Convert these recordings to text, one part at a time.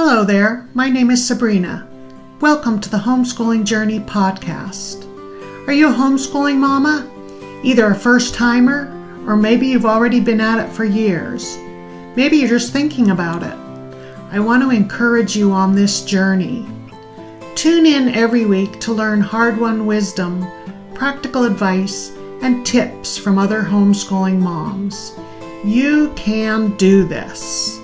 Hello there, my name is Sabrina. Welcome to the Homeschooling Journey podcast. Are you a homeschooling mama? Either a first timer, or maybe you've already been at it for years. Maybe you're just thinking about it. I want to encourage you on this journey. Tune in every week to learn hard won wisdom, practical advice, and tips from other homeschooling moms. You can do this.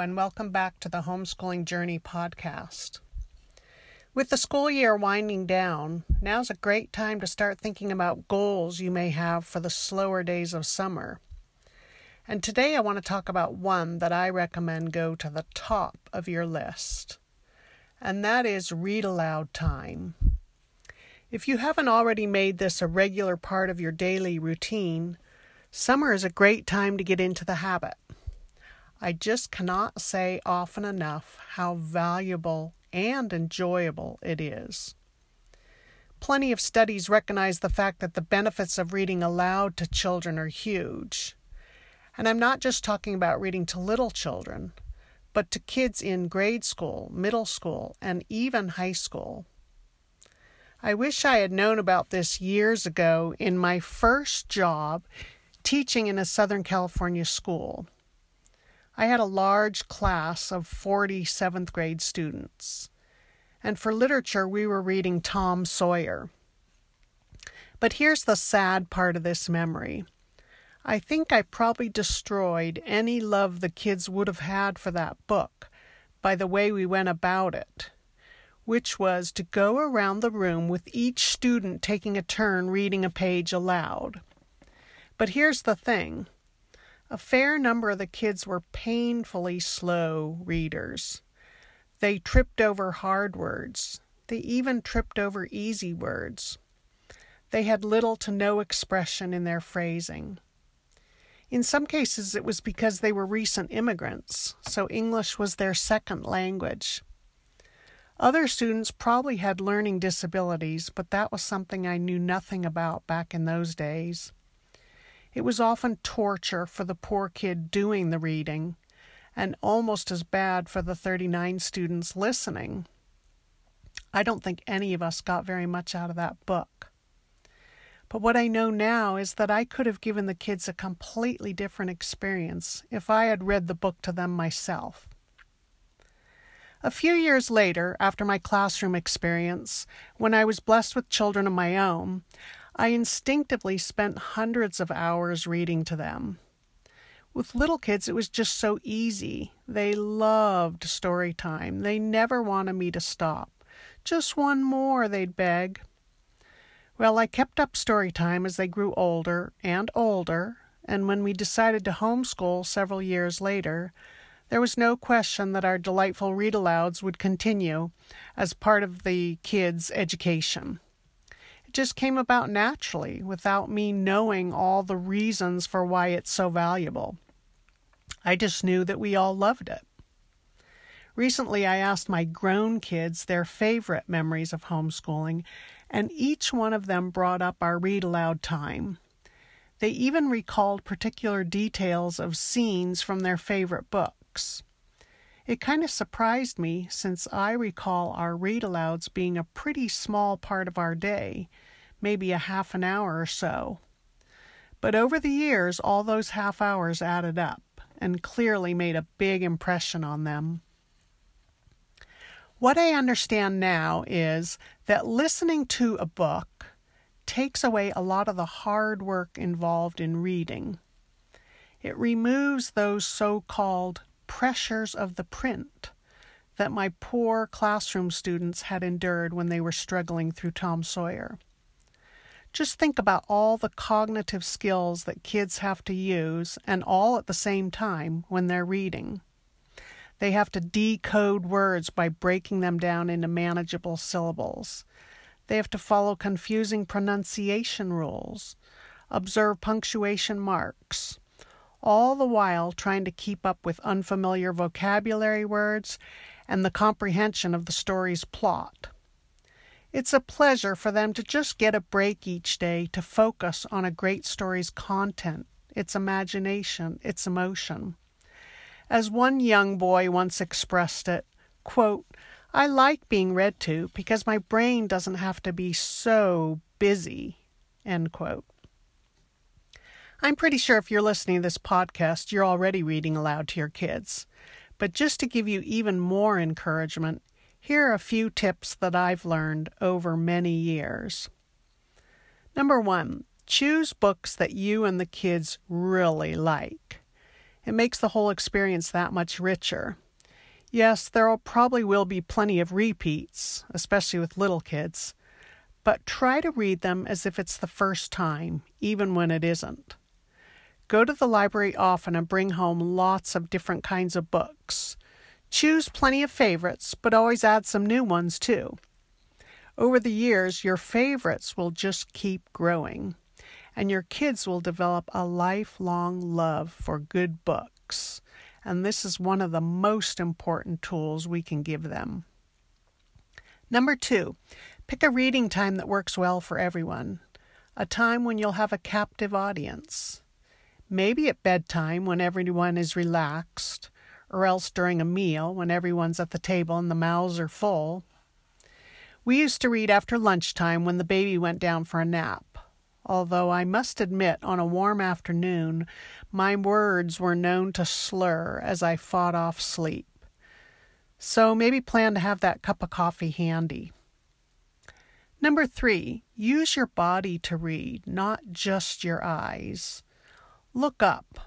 And welcome back to the Homeschooling Journey podcast. With the school year winding down, now's a great time to start thinking about goals you may have for the slower days of summer. And today I want to talk about one that I recommend go to the top of your list, and that is read aloud time. If you haven't already made this a regular part of your daily routine, summer is a great time to get into the habit. I just cannot say often enough how valuable and enjoyable it is. Plenty of studies recognize the fact that the benefits of reading aloud to children are huge. And I'm not just talking about reading to little children, but to kids in grade school, middle school, and even high school. I wish I had known about this years ago in my first job teaching in a Southern California school. I had a large class of 40 seventh grade students. And for literature, we were reading Tom Sawyer. But here's the sad part of this memory. I think I probably destroyed any love the kids would have had for that book by the way we went about it, which was to go around the room with each student taking a turn reading a page aloud. But here's the thing a fair number of the kids were painfully slow readers. They tripped over hard words. They even tripped over easy words. They had little to no expression in their phrasing. In some cases, it was because they were recent immigrants, so English was their second language. Other students probably had learning disabilities, but that was something I knew nothing about back in those days. It was often torture for the poor kid doing the reading, and almost as bad for the 39 students listening. I don't think any of us got very much out of that book. But what I know now is that I could have given the kids a completely different experience if I had read the book to them myself. A few years later, after my classroom experience, when I was blessed with children of my own, I instinctively spent hundreds of hours reading to them. With little kids, it was just so easy. They loved story time. They never wanted me to stop. Just one more, they'd beg. Well, I kept up story time as they grew older and older, and when we decided to homeschool several years later, there was no question that our delightful read alouds would continue as part of the kids' education. It just came about naturally without me knowing all the reasons for why it's so valuable. I just knew that we all loved it. Recently, I asked my grown kids their favorite memories of homeschooling, and each one of them brought up our read aloud time. They even recalled particular details of scenes from their favorite books. It kind of surprised me since I recall our read alouds being a pretty small part of our day, maybe a half an hour or so. But over the years, all those half hours added up and clearly made a big impression on them. What I understand now is that listening to a book takes away a lot of the hard work involved in reading. It removes those so called pressures of the print that my poor classroom students had endured when they were struggling through Tom Sawyer. Just think about all the cognitive skills that kids have to use, and all at the same time when they're reading. They have to decode words by breaking them down into manageable syllables. They have to follow confusing pronunciation rules, observe punctuation marks, all the while trying to keep up with unfamiliar vocabulary words and the comprehension of the story's plot. It's a pleasure for them to just get a break each day to focus on a great story's content, its imagination, its emotion. As one young boy once expressed it, quote, I like being read to because my brain doesn't have to be so busy, end quote. I'm pretty sure if you're listening to this podcast, you're already reading aloud to your kids. But just to give you even more encouragement, here are a few tips that I've learned over many years. Number one, choose books that you and the kids really like. It makes the whole experience that much richer. Yes, there probably will be plenty of repeats, especially with little kids, but try to read them as if it's the first time, even when it isn't. Go to the library often and bring home lots of different kinds of books. Choose plenty of favorites, but always add some new ones too. Over the years, your favorites will just keep growing, and your kids will develop a lifelong love for good books. And this is one of the most important tools we can give them. Number two, pick a reading time that works well for everyone, a time when you'll have a captive audience. Maybe at bedtime when everyone is relaxed or else during a meal when everyone's at the table and the mouths are full. We used to read after lunchtime when the baby went down for a nap. Although I must admit, on a warm afternoon, my words were known to slur as I fought off sleep. So maybe plan to have that cup of coffee handy. Number three, use your body to read, not just your eyes. Look up.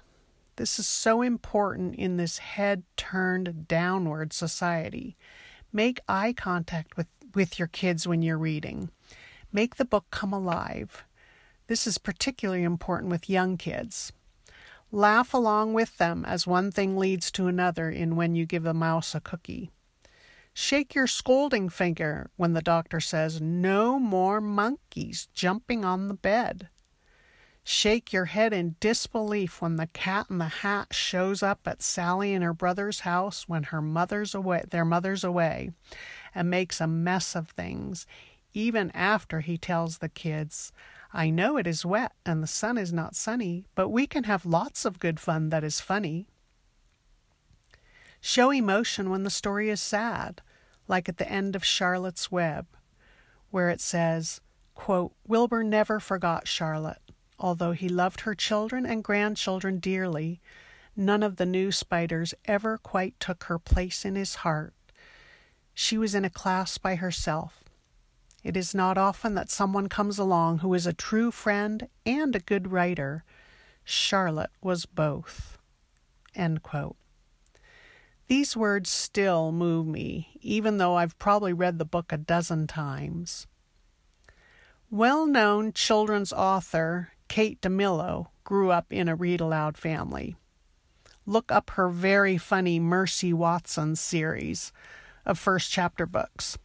This is so important in this head turned downward society. Make eye contact with, with your kids when you're reading. Make the book come alive. This is particularly important with young kids. Laugh along with them as one thing leads to another in When You Give a Mouse a Cookie. Shake your scolding finger when the doctor says, No more monkeys jumping on the bed. Shake your head in disbelief when the cat in the hat shows up at Sally and her brother's house when her mother's away, their mother's away, and makes a mess of things, even after he tells the kids, I know it is wet and the sun is not sunny, but we can have lots of good fun that is funny. Show emotion when the story is sad, like at the end of Charlotte's Web, where it says, quote, Wilbur never forgot Charlotte. Although he loved her children and grandchildren dearly, none of the new spiders ever quite took her place in his heart. She was in a class by herself. It is not often that someone comes along who is a true friend and a good writer. Charlotte was both. These words still move me, even though I've probably read the book a dozen times. Well known children's author Kate DiCamillo grew up in a read aloud family. Look up her very funny Mercy Watson series of first chapter books.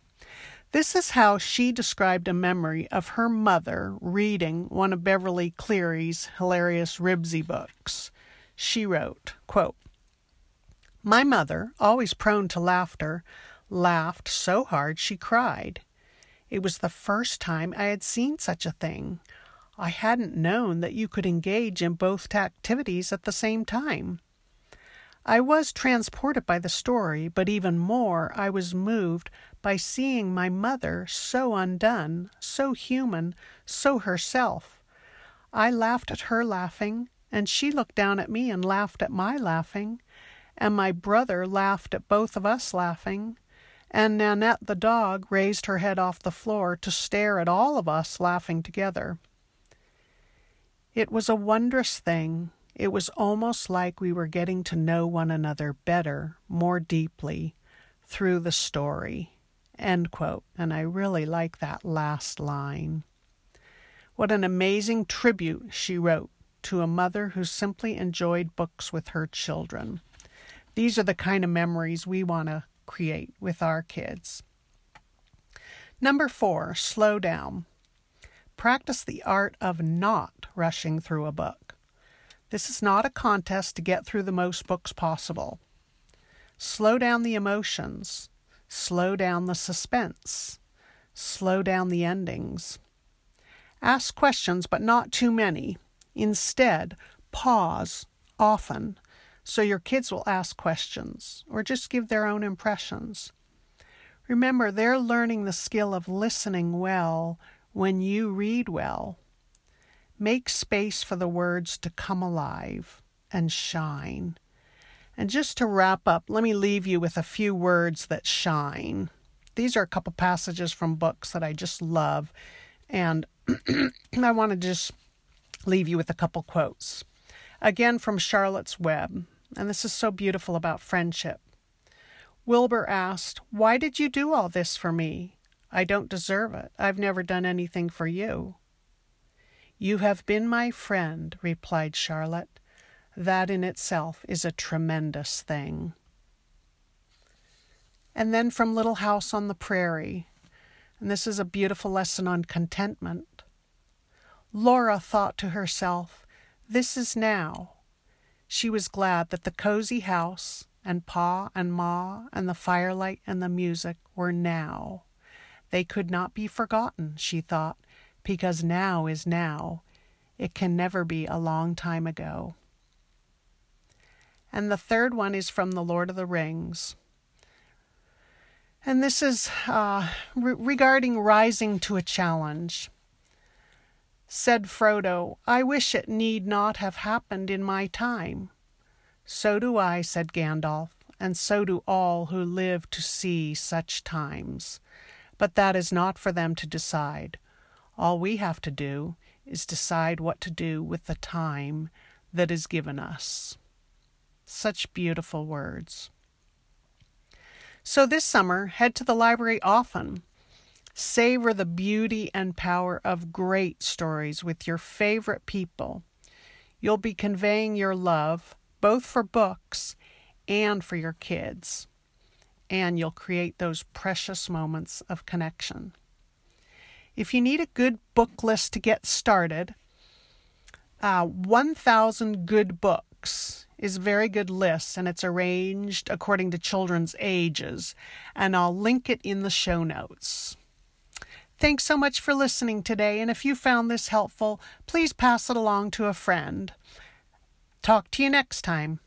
This is how she described a memory of her mother reading one of Beverly Cleary's hilarious Ribsy books. She wrote, quote, My mother, always prone to laughter, laughed so hard she cried. It was the first time I had seen such a thing. I hadn't known that you could engage in both activities at the same time. I was transported by the story, but even more, I was moved by seeing my mother so undone, so human, so herself. I laughed at her laughing, and she looked down at me and laughed at my laughing, and my brother laughed at both of us laughing, and Nanette the dog raised her head off the floor to stare at all of us laughing together. It was a wondrous thing. It was almost like we were getting to know one another better, more deeply, through the story. End quote. And I really like that last line. What an amazing tribute she wrote to a mother who simply enjoyed books with her children. These are the kind of memories we want to create with our kids. Number four, slow down. Practice the art of not rushing through a book. This is not a contest to get through the most books possible. Slow down the emotions, slow down the suspense, Slow down the endings. Ask questions, but not too many. Instead, pause often so your kids will ask questions or just give their own impressions. Remember, they're learning the skill of listening well when you read well. Make space for the words to come alive and shine. And just to wrap up, let me leave you with a few words that shine. These are a couple passages from books that I just love, and I want to just leave you with a couple quotes. Again from Charlotte's Web, and this is so beautiful about friendship. Wilbur asked, Why did you do all this for me? I don't deserve it. I've never done anything for you. You have been my friend, replied Charlotte. That in itself is a tremendous thing. And then from Little House on the Prairie, and this is a beautiful lesson on contentment. Laura thought to herself, This is now. She was glad that the cozy house and Pa and Ma and the firelight and the music were now. They could not be forgotten, she thought, because now is now. It can never be a long time ago. And the third one is from The Lord of the Rings. And this is uh, re- regarding rising to a challenge. Said Frodo, I wish it need not have happened in my time. So do I, said Gandalf, and so do all who live to see such times. But that is not for them to decide. All we have to do is decide what to do with the time that is given us. Such beautiful words. So this summer, head to the library often. Savor the beauty and power of great stories with your favorite people. You'll be conveying your love both for books and for your kids, and you'll create those precious moments of connection. If you need a good book list to get started, uh, 1,000 Good Books is a very good list and it's arranged according to children's ages, and I'll link it in the show notes. Thanks so much for listening today, and if you found this helpful, please pass it along to a friend. Talk to you next time.